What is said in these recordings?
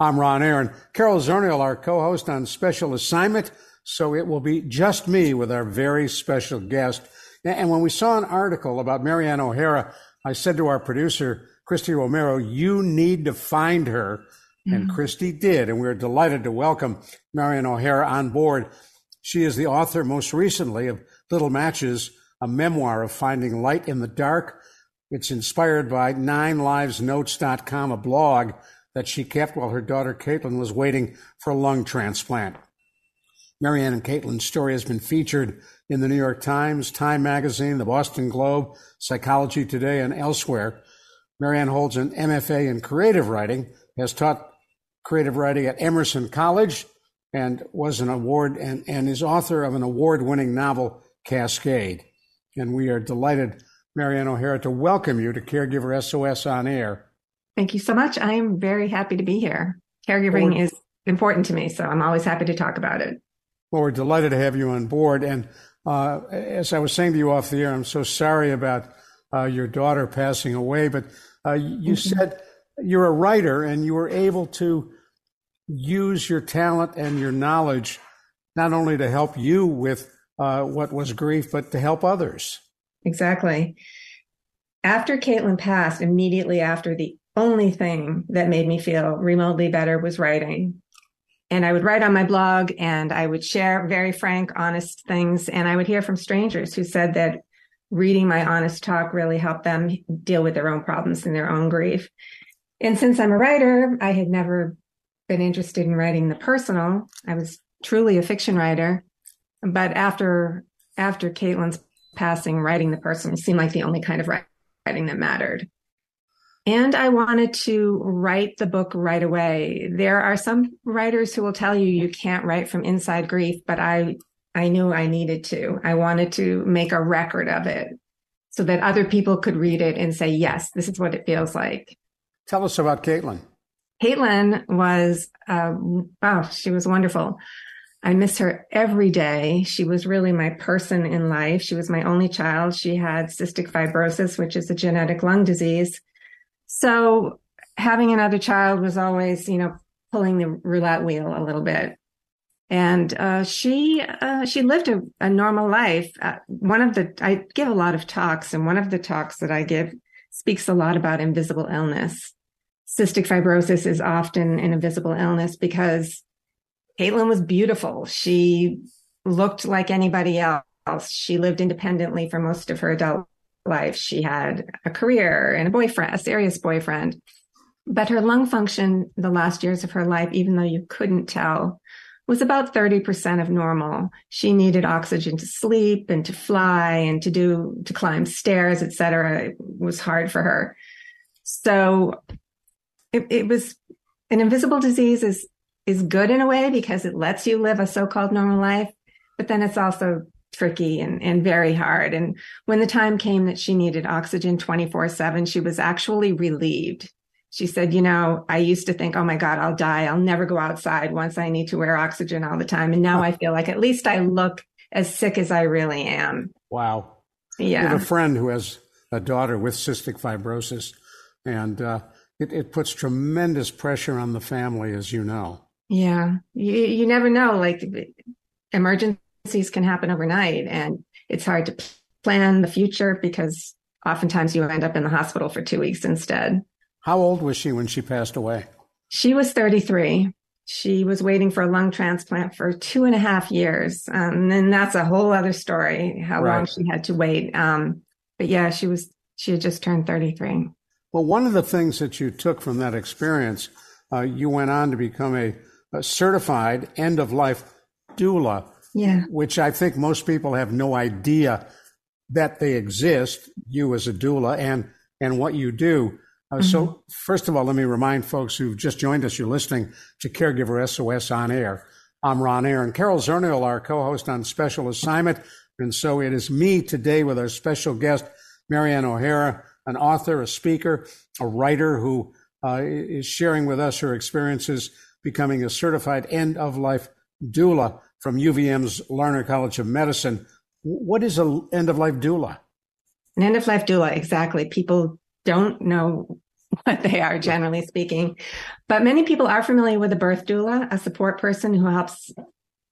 I'm Ron Aaron. Carol Zernial, our co-host on special assignment, so it will be just me with our very special guest. And when we saw an article about Maryanne O'Hara, I said to our producer, Christy Romero, you need to find her. And mm-hmm. Christy did. And we're delighted to welcome Maryanne O'Hara on board. She is the author, most recently, of Little Matches, a memoir of finding light in the dark. It's inspired by NineLivesNotes.com, a blog that she kept while her daughter Caitlin was waiting for a lung transplant. Maryanne and Caitlin's story has been featured in the New York Times, Time Magazine, the Boston Globe, Psychology Today, and elsewhere. Maryanne holds an MFA in creative writing, has taught creative writing at Emerson College, and was an award and, and is author of an award-winning novel, Cascade. And we are delighted, Maryanne O'Hara, to welcome you to Caregiver SOS on Air. Thank you so much. I am very happy to be here. Caregiving well, is important to me, so I'm always happy to talk about it. Well, we're delighted to have you on board. And uh, as I was saying to you off the air, I'm so sorry about uh, your daughter passing away, but uh, you mm-hmm. said you're a writer and you were able to use your talent and your knowledge not only to help you with uh, what was grief, but to help others. Exactly. After Caitlin passed, immediately after the only thing that made me feel remotely better was writing. And I would write on my blog and I would share very frank, honest things. And I would hear from strangers who said that reading my honest talk really helped them deal with their own problems and their own grief. And since I'm a writer, I had never been interested in writing the personal. I was truly a fiction writer. But after after Caitlin's passing, writing the personal seemed like the only kind of writing that mattered. And I wanted to write the book right away. There are some writers who will tell you you can't write from inside grief, but I, I knew I needed to. I wanted to make a record of it so that other people could read it and say, yes, this is what it feels like. Tell us about Caitlin. Caitlin was, uh, oh, she was wonderful. I miss her every day. She was really my person in life. She was my only child. She had cystic fibrosis, which is a genetic lung disease. So having another child was always, you know, pulling the roulette wheel a little bit. And uh, she uh, she lived a, a normal life. Uh, one of the I give a lot of talks, and one of the talks that I give speaks a lot about invisible illness. Cystic fibrosis is often an invisible illness because Caitlin was beautiful. She looked like anybody else. She lived independently for most of her adult life. She had a career and a boyfriend, a serious boyfriend. But her lung function the last years of her life, even though you couldn't tell, was about 30% of normal. She needed oxygen to sleep and to fly and to do, to climb stairs, etc. It was hard for her. So it, it was an invisible disease is, is good in a way because it lets you live a so-called normal life, but then it's also tricky and, and very hard. And when the time came that she needed oxygen 24 seven, she was actually relieved. She said, you know, I used to think, oh my God, I'll die. I'll never go outside once I need to wear oxygen all the time. And now I feel like at least I look as sick as I really am. Wow. Yeah. I have a friend who has a daughter with cystic fibrosis, and uh, it, it puts tremendous pressure on the family, as you know. Yeah. You, you never know. Like emergency can happen overnight and it's hard to plan the future because oftentimes you end up in the hospital for two weeks instead. How old was she when she passed away? She was 33. She was waiting for a lung transplant for two and a half years. Um, and that's a whole other story, how right. long she had to wait. Um, but yeah, she was, she had just turned 33. Well, one of the things that you took from that experience, uh, you went on to become a, a certified end of life doula. Yeah. Which I think most people have no idea that they exist, you as a doula and, and what you do. Uh, mm-hmm. So, first of all, let me remind folks who've just joined us you're listening to Caregiver SOS on air. I'm Ron Aaron. Carol Zernial, our co host on special assignment. And so it is me today with our special guest, Maryanne O'Hara, an author, a speaker, a writer who uh, is sharing with us her experiences becoming a certified end of life doula from UVM's Larner College of Medicine. What is an end of life doula? An end of life doula, exactly. People don't know what they are, generally speaking. But many people are familiar with a birth doula, a support person who helps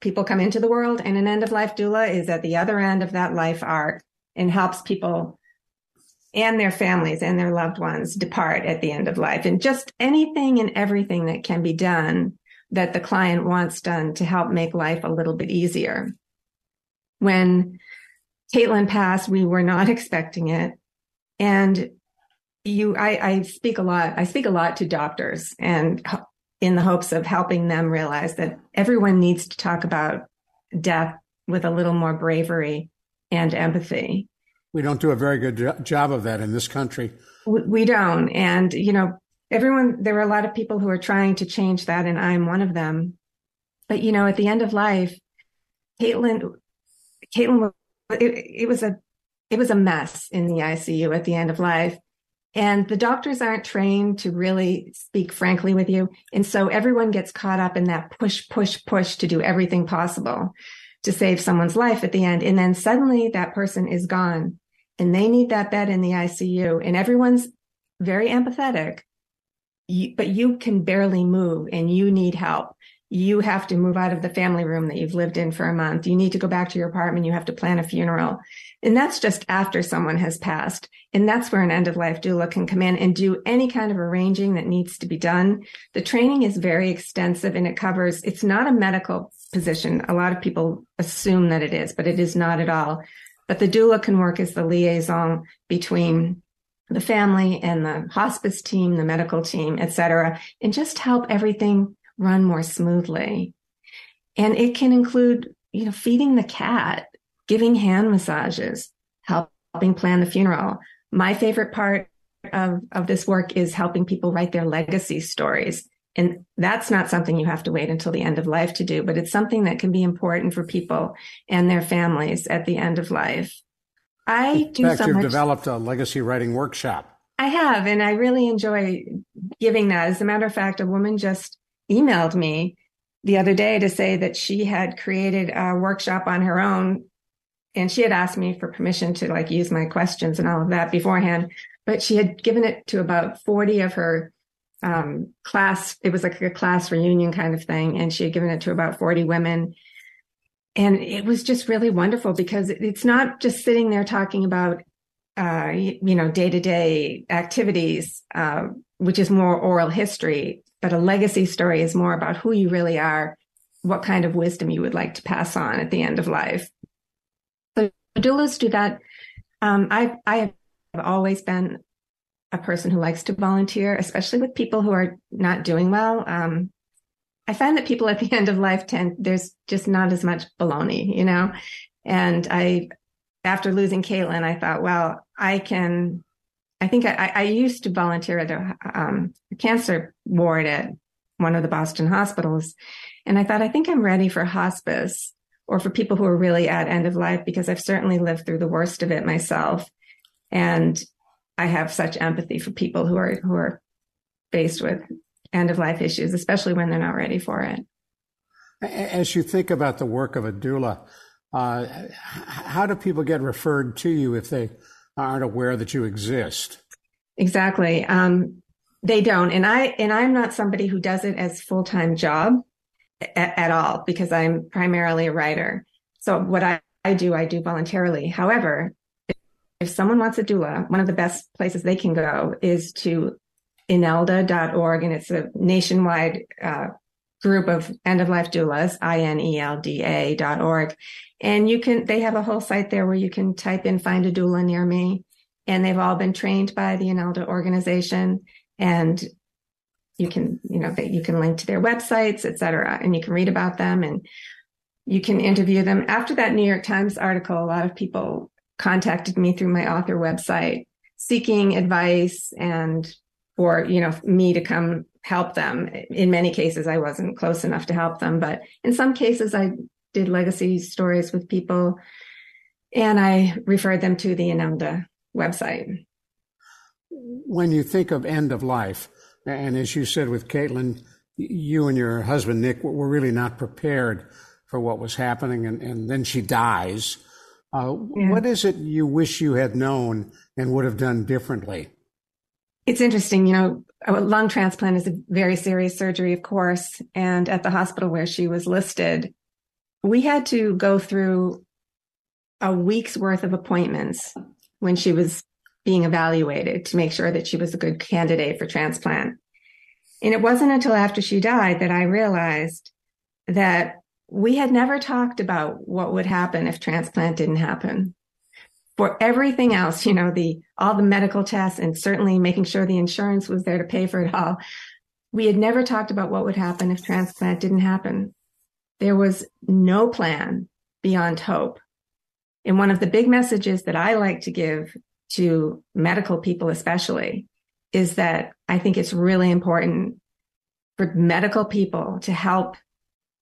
people come into the world. And an end of life doula is at the other end of that life arc and helps people and their families and their loved ones depart at the end of life. And just anything and everything that can be done that the client wants done to help make life a little bit easier. When Caitlin passed, we were not expecting it. And you, I, I speak a lot, I speak a lot to doctors and in the hopes of helping them realize that everyone needs to talk about death with a little more bravery and empathy. We don't do a very good jo- job of that in this country. We, we don't. And, you know, everyone, there are a lot of people who are trying to change that, and I'm one of them. But, you know, at the end of life, Caitlin, Caitlin, it, it was a, it was a mess in the ICU at the end of life. And the doctors aren't trained to really speak frankly with you. And so everyone gets caught up in that push, push, push to do everything possible to save someone's life at the end. And then suddenly that person is gone and they need that bed in the ICU and everyone's very empathetic you, but you can barely move and you need help. You have to move out of the family room that you've lived in for a month. You need to go back to your apartment. You have to plan a funeral. And that's just after someone has passed. And that's where an end of life doula can come in and do any kind of arranging that needs to be done. The training is very extensive and it covers, it's not a medical position. A lot of people assume that it is, but it is not at all. But the doula can work as the liaison between the family and the hospice team, the medical team, et cetera, and just help everything run more smoothly. And it can include, you know, feeding the cat, giving hand massages, helping plan the funeral. My favorite part of, of this work is helping people write their legacy stories. And that's not something you have to wait until the end of life to do, but it's something that can be important for people and their families at the end of life. I do In fact, so you've much. developed a legacy writing workshop. I have, and I really enjoy giving that. As a matter of fact, a woman just emailed me the other day to say that she had created a workshop on her own and she had asked me for permission to like use my questions and all of that beforehand but she had given it to about 40 of her um, class it was like a class reunion kind of thing and she had given it to about 40 women and it was just really wonderful because it's not just sitting there talking about uh, you know day to day activities, uh, which is more oral history, but a legacy story is more about who you really are, what kind of wisdom you would like to pass on at the end of life. So doulas do that. Um, I I have always been a person who likes to volunteer, especially with people who are not doing well. Um, I find that people at the end of life tend, there's just not as much baloney, you know? And I, after losing Caitlin, I thought, well, I can, I think I, I used to volunteer at a, um, cancer ward at one of the Boston hospitals. And I thought, I think I'm ready for hospice or for people who are really at end of life because I've certainly lived through the worst of it myself. And I have such empathy for people who are, who are faced with end of life issues, especially when they're not ready for it. As you think about the work of a doula, uh, how do people get referred to you if they aren't aware that you exist? Exactly. Um, they don't, and I and I'm not somebody who does it as full time job at, at, all because I'm primarily a writer. So what I, I do, I do voluntarily. However, if, if someone wants a doula, one of the best places they can go is to inelda.org, and it's a nationwide uh, group of end of life doulas, I-N-E-L-D-A.org. And you can, they have a whole site there where you can type in find a doula near me. And they've all been trained by the Inelda organization. And you can, you know, you can link to their websites, et cetera, and you can read about them and you can interview them. After that New York Times article, a lot of people contacted me through my author website seeking advice and for, you know, me to come help them. In many cases, I wasn't close enough to help them, but in some cases, I did legacy stories with people and I referred them to the Inelda website. When you think of end of life, and as you said with Caitlin, you and your husband Nick were really not prepared for what was happening, and, and then she dies. Uh, yeah. What is it you wish you had known and would have done differently? It's interesting, you know, a lung transplant is a very serious surgery, of course. And at the hospital where she was listed, we had to go through a week's worth of appointments when she was being evaluated to make sure that she was a good candidate for transplant. And it wasn't until after she died that I realized that we had never talked about what would happen if transplant didn't happen. For everything else, you know, the all the medical tests and certainly making sure the insurance was there to pay for it all. We had never talked about what would happen if transplant didn't happen. There was no plan beyond hope. And one of the big messages that I like to give to medical people, especially, is that I think it's really important for medical people to help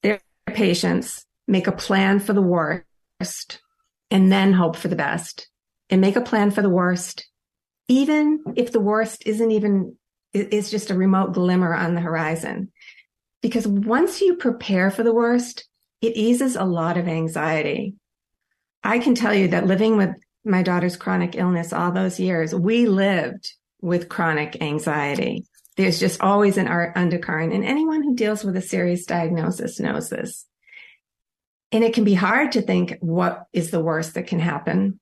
their patients make a plan for the worst and then hope for the best and make a plan for the worst, even if the worst isn't even, is just a remote glimmer on the horizon. Because once you prepare for the worst, it eases a lot of anxiety. I can tell you that living with my daughter's chronic illness all those years, we lived with chronic anxiety. There's just always an undercurrent. And anyone who deals with a serious diagnosis knows this. And it can be hard to think what is the worst that can happen.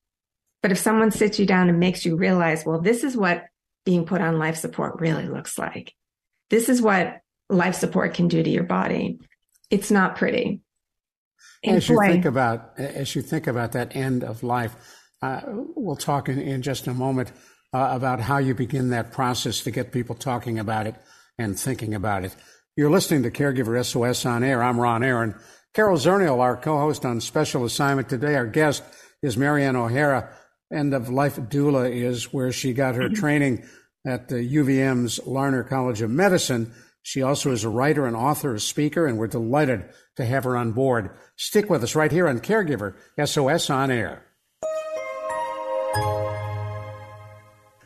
But if someone sits you down and makes you realize, well, this is what being put on life support really looks like. This is what life support can do to your body. It's not pretty. And as you boy, think about as you think about that end of life, uh, we'll talk in, in just a moment uh, about how you begin that process to get people talking about it and thinking about it. You're listening to Caregiver SOS on air. I'm Ron Aaron. Carol Zernial, our co-host on special assignment today. Our guest is Maryanne O'Hara. End of life doula is where she got her mm-hmm. training at the UVM's Larner College of Medicine. She also is a writer and author, a speaker, and we're delighted to have her on board. Stick with us right here on Caregiver SOS on air.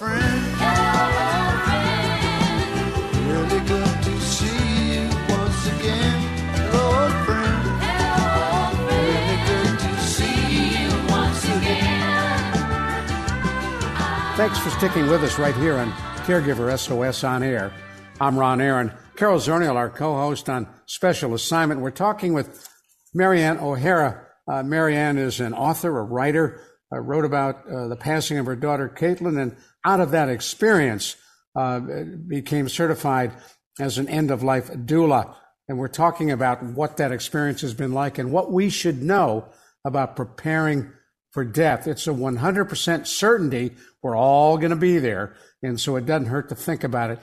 Thanks for sticking with us right here on Caregiver SOS on Air. I'm Ron Aaron. Carol Zernial, our co host on Special Assignment. We're talking with Maryanne O'Hara. Uh, Maryanne is an author, a writer, uh, wrote about uh, the passing of her daughter, Caitlin, and out of that experience, uh, became certified as an end of life doula. And we're talking about what that experience has been like and what we should know about preparing for death. It's a 100% certainty we're all going to be there. And so it doesn't hurt to think about it.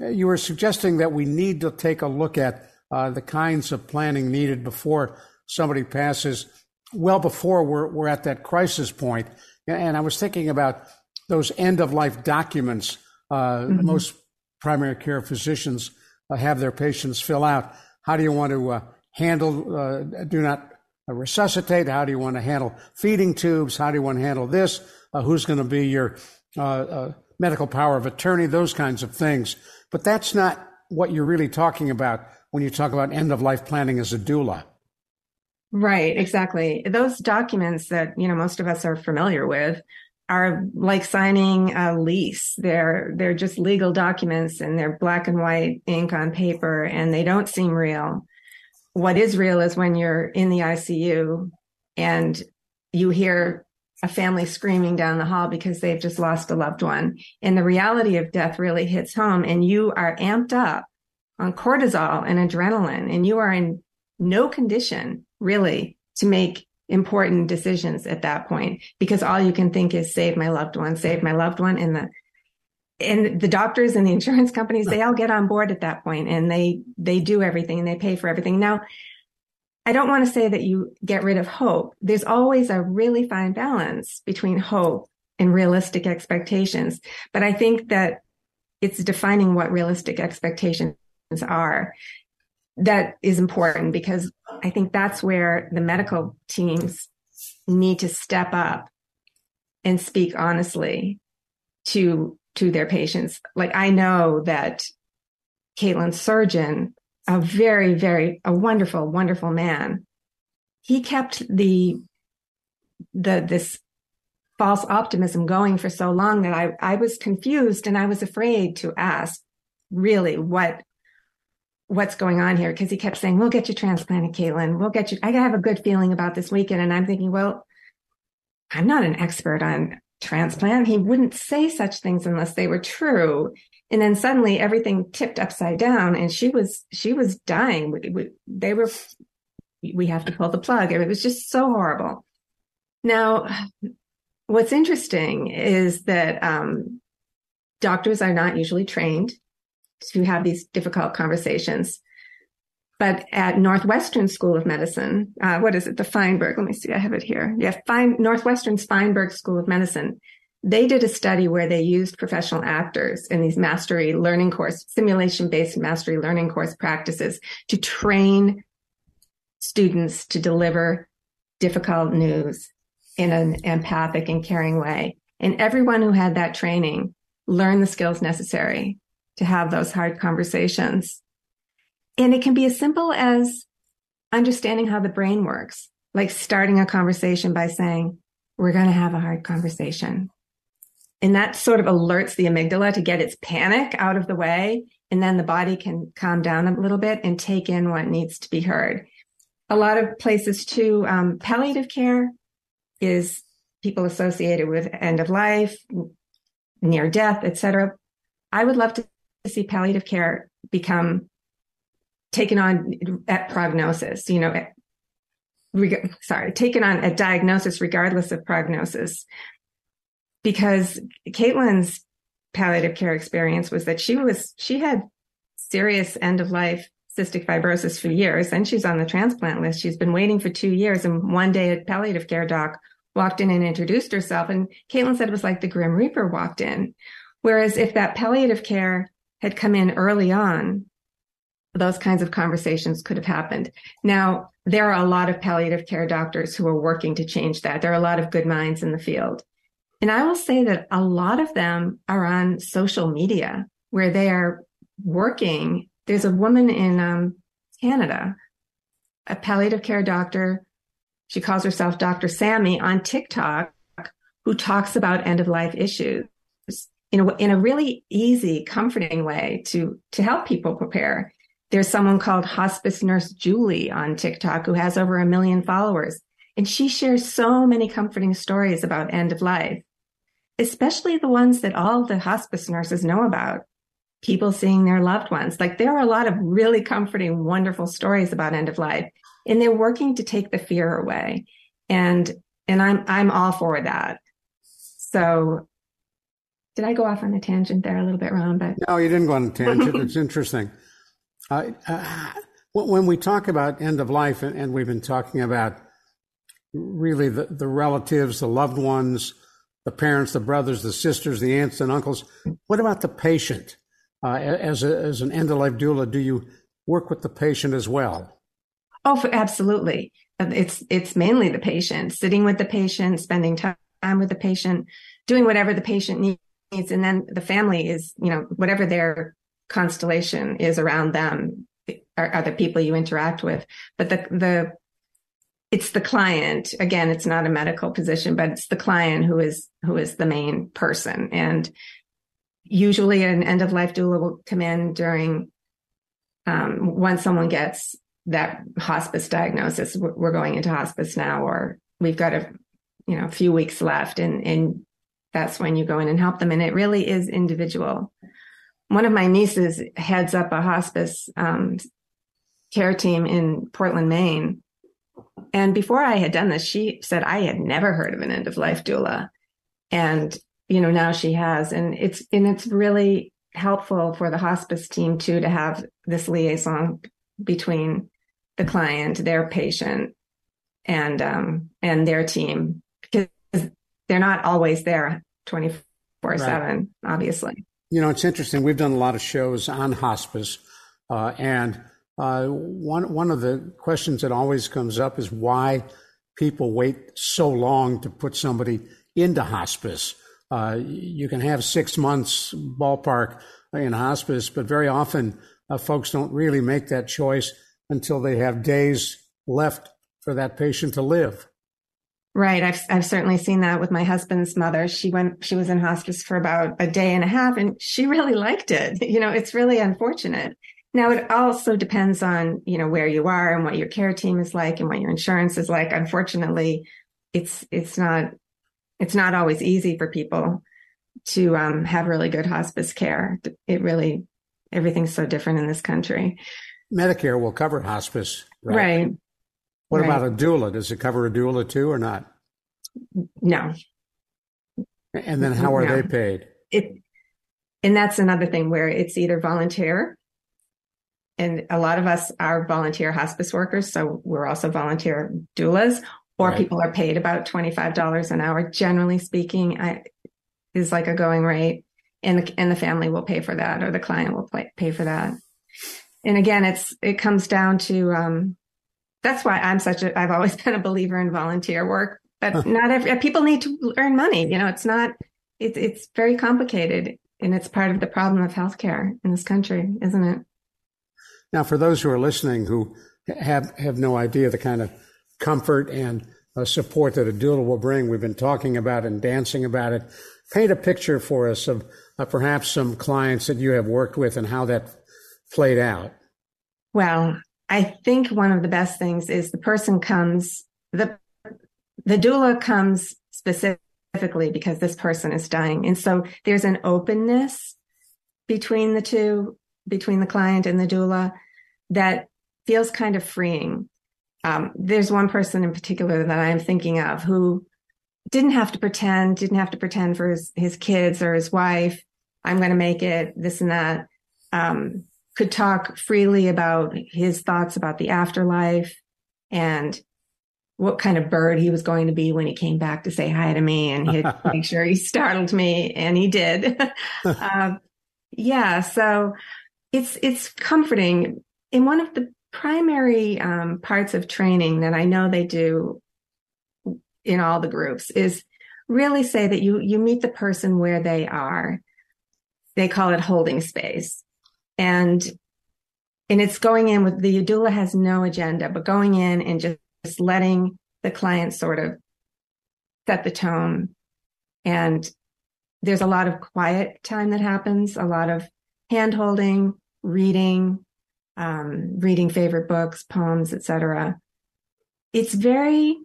You were suggesting that we need to take a look at uh, the kinds of planning needed before somebody passes, well before we're, we're at that crisis point. And I was thinking about those end of life documents uh, mm-hmm. most primary care physicians uh, have their patients fill out. How do you want to uh, handle, uh, do not resuscitate? How do you want to handle feeding tubes? How do you want to handle this? Uh, who's going to be your uh, uh, medical power of attorney? Those kinds of things. But that's not what you're really talking about when you talk about end of life planning as a doula. Right, exactly. Those documents that, you know, most of us are familiar with are like signing a lease. They're they're just legal documents and they're black and white ink on paper and they don't seem real what is real is when you're in the ICU and you hear a family screaming down the hall because they've just lost a loved one. And the reality of death really hits home and you are amped up on cortisol and adrenaline and you are in no condition really to make important decisions at that point because all you can think is save my loved one, save my loved one. And the, and the doctors and the insurance companies, they all get on board at that point and they, they do everything and they pay for everything. Now, I don't want to say that you get rid of hope. There's always a really fine balance between hope and realistic expectations. But I think that it's defining what realistic expectations are that is important because I think that's where the medical teams need to step up and speak honestly to to their patients. Like I know that Caitlin's surgeon a very, very, a wonderful, wonderful man. He kept the, the, this false optimism going for so long that I, I was confused and I was afraid to ask really what, what's going on here. Cause he kept saying, we'll get you transplanted, Caitlin. We'll get you. I have a good feeling about this weekend. And I'm thinking, well, I'm not an expert on transplant. He wouldn't say such things unless they were true and then suddenly everything tipped upside down and she was she was dying we, we, they were we have to pull the plug it was just so horrible now what's interesting is that um, doctors are not usually trained to have these difficult conversations but at Northwestern School of Medicine, uh, what is it? The Feinberg. Let me see. I have it here. Yeah, Fein, Northwestern's Feinberg School of Medicine they did a study where they used professional actors in these mastery learning course, simulation based mastery learning course practices to train students to deliver difficult news in an empathic and caring way. And everyone who had that training learned the skills necessary to have those hard conversations. And it can be as simple as understanding how the brain works, like starting a conversation by saying, we're going to have a hard conversation. And that sort of alerts the amygdala to get its panic out of the way. And then the body can calm down a little bit and take in what needs to be heard. A lot of places too, um, palliative care is people associated with end of life, near death, etc. I would love to see palliative care become taken on at prognosis, you know, at, reg- sorry, taken on at diagnosis regardless of prognosis because Caitlin's palliative care experience was that she was, she had serious end of life cystic fibrosis for years. and she's on the transplant list. She's been waiting for two years. And one day a palliative care doc walked in and introduced herself. And Caitlin said it was like the Grim Reaper walked in. Whereas if that palliative care had come in early on, those kinds of conversations could have happened. Now, there are a lot of palliative care doctors who are working to change that. There are a lot of good minds in the field. And I will say that a lot of them are on social media where they are working. There's a woman in um, Canada, a palliative care doctor. She calls herself Dr. Sammy on TikTok, who talks about end of life issues in a, in a really easy, comforting way to, to help people prepare. There's someone called Hospice Nurse Julie on TikTok who has over a million followers. And she shares so many comforting stories about end of life especially the ones that all the hospice nurses know about people seeing their loved ones. Like there are a lot of really comforting, wonderful stories about end of life and they're working to take the fear away. And, and I'm, I'm all for that. So did I go off on a tangent there a little bit, Ron? But no, you didn't go on a tangent. it's interesting. Uh, uh, when we talk about end of life, and, and we've been talking about really the, the relatives, the loved ones, the parents, the brothers, the sisters, the aunts and uncles. What about the patient? Uh, as, a, as an end of life doula, do you work with the patient as well? Oh, absolutely. It's it's mainly the patient, sitting with the patient, spending time with the patient, doing whatever the patient needs, and then the family is, you know, whatever their constellation is around them are, are the people you interact with. But the the it's the client again it's not a medical position but it's the client who is who is the main person and usually an end of life doula will come in during um, once someone gets that hospice diagnosis we're going into hospice now or we've got a you know, few weeks left and, and that's when you go in and help them. And it really is individual. One of my nieces heads up a hospice um, care team in Portland, Maine. And before I had done this, she said I had never heard of an end of life doula. And, you know, now she has. And it's, and it's really helpful for the hospice team too to have this liaison between the client, their patient, and um, and their team they're not always there twenty four seven. Obviously, you know it's interesting. We've done a lot of shows on hospice, uh, and uh, one one of the questions that always comes up is why people wait so long to put somebody into hospice. Uh, you can have six months ballpark in hospice, but very often uh, folks don't really make that choice until they have days left for that patient to live. Right. I've, I've certainly seen that with my husband's mother. She went, she was in hospice for about a day and a half and she really liked it. You know, it's really unfortunate. Now it also depends on, you know, where you are and what your care team is like and what your insurance is like. Unfortunately, it's, it's not, it's not always easy for people to um, have really good hospice care. It really, everything's so different in this country. Medicare will cover hospice, right? Right. What right. about a doula? Does it cover a doula too or not? No. And then how are no. they paid? It, and that's another thing where it's either volunteer, and a lot of us are volunteer hospice workers, so we're also volunteer doulas, or right. people are paid about twenty five dollars an hour. Generally speaking, I, is like a going rate, and the, and the family will pay for that, or the client will pay, pay for that and again, it's it comes down to um, that's why I'm such a I've always been a believer in volunteer work. But not every people need to earn money. You know, it's not it's it's very complicated, and it's part of the problem of healthcare in this country, isn't it? Now, for those who are listening who have have no idea the kind of comfort and uh, support that a doula will bring, we've been talking about and dancing about it. Paint a picture for us of uh, perhaps some clients that you have worked with and how that played out? Well, I think one of the best things is the person comes, the, the doula comes specifically because this person is dying. And so there's an openness between the two, between the client and the doula that feels kind of freeing. Um, there's one person in particular that I'm thinking of who didn't have to pretend, didn't have to pretend for his, his kids or his wife. I'm going to make it this and that. Um, could talk freely about his thoughts about the afterlife and what kind of bird he was going to be when he came back to say hi to me and he'd make sure he startled me and he did. Uh, yeah so it's it's comforting. In one of the primary um, parts of training that i know they do in all the groups is really say that you you meet the person where they are. They call it holding space and and it's going in with the doula has no agenda, but going in and just, letting the client sort of set the tone. And there's a lot of quiet time that happens, a lot of hand holding, reading, um, reading favorite books, poems, etc. It's very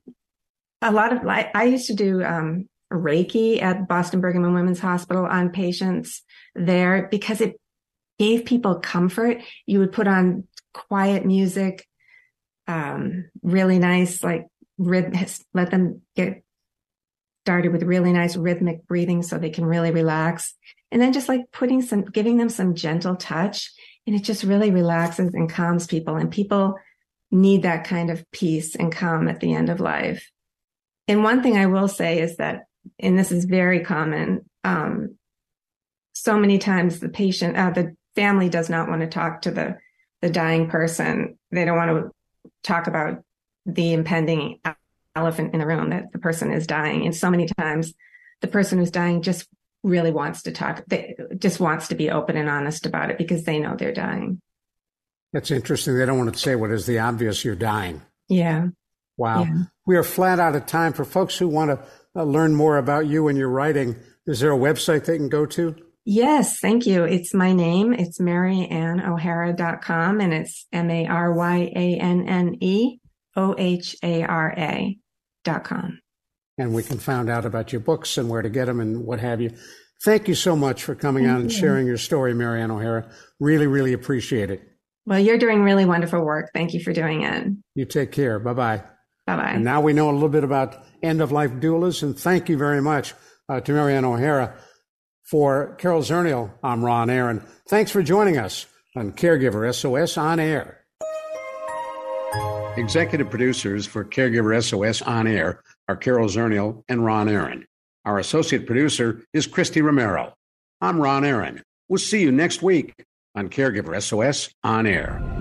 a lot of. I, I used to do um, Reiki at Boston Brigham and Women's Hospital on patients there because it gave people comfort. You would put on quiet music, um, really nice, like rhythm, let them get started with really nice rhythmic breathing so they can really relax. And then just like putting some, giving them some gentle touch and it just really relaxes and calms people. And people need that kind of peace and calm at the end of life. And one thing I will say is that, and this is very common, um, so many times the patient, uh, the family does not want to talk to the the dying person. They don't want to talk about the impending elephant in the room that the person is dying. And so many times the person who's dying just really wants to talk. They just wants to be open and honest about it because they know they're dying. That's interesting. They don't want to say what is the obvious you're dying. Yeah. Wow. Yeah. We are flat out of time. For folks who want to uh, learn more about you and your writing, is there a website they can go to? Yes, thank you. It's my name. It's maryanneohara.com and it's M A R Y A N N E O H A R A dot com. and we can find out about your books and where to get them and what have you. Thank you so much for coming Thank on and sharing your story, Maryanne O'Hara. Really, really appreciate it. Well, you're doing really wonderful work. Thank you for doing it. You take care. Bye bye. Bye bye. And now we know a little bit about end of life doulas, and thank you very much uh, to Maryanne O'Hara. For Carol Zernial, I'm Ron Aaron. Thanks for joining us on Caregiver SOS On Air. Executive producers for Caregiver SOS On Air are Carol Zernial and Ron Aaron. Our associate producer is Christy Romero. I'm Ron Aaron. We'll see you next week on Caregiver SOS On Air.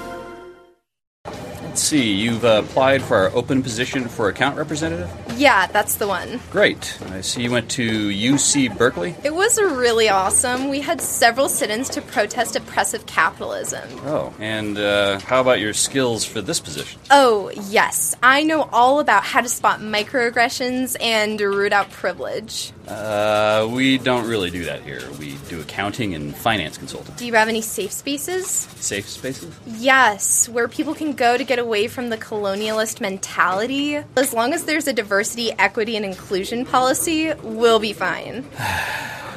Let's see, you've uh, applied for our open position for account representative? Yeah, that's the one. Great. I see you went to UC Berkeley? It was really awesome. We had several sit ins to protest oppressive capitalism. Oh, and uh, how about your skills for this position? Oh, yes. I know all about how to spot microaggressions and root out privilege. Uh, we don't really do that here. We do accounting and finance consulting. Do you have any safe spaces? Safe spaces? Yes, where people can go to get away from the colonialist mentality. As long as there's a diversity, equity, and inclusion policy, we'll be fine.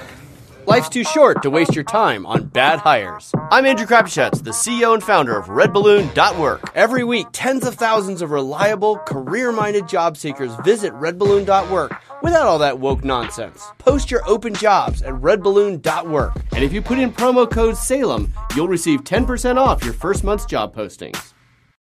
Life's too short to waste your time on bad hires. I'm Andrew Crapuchettes, the CEO and founder of RedBalloon.work. Every week, tens of thousands of reliable, career-minded job seekers visit RedBalloon.work without all that woke nonsense. Post your open jobs at RedBalloon.work. And if you put in promo code SALEM, you'll receive 10% off your first month's job postings.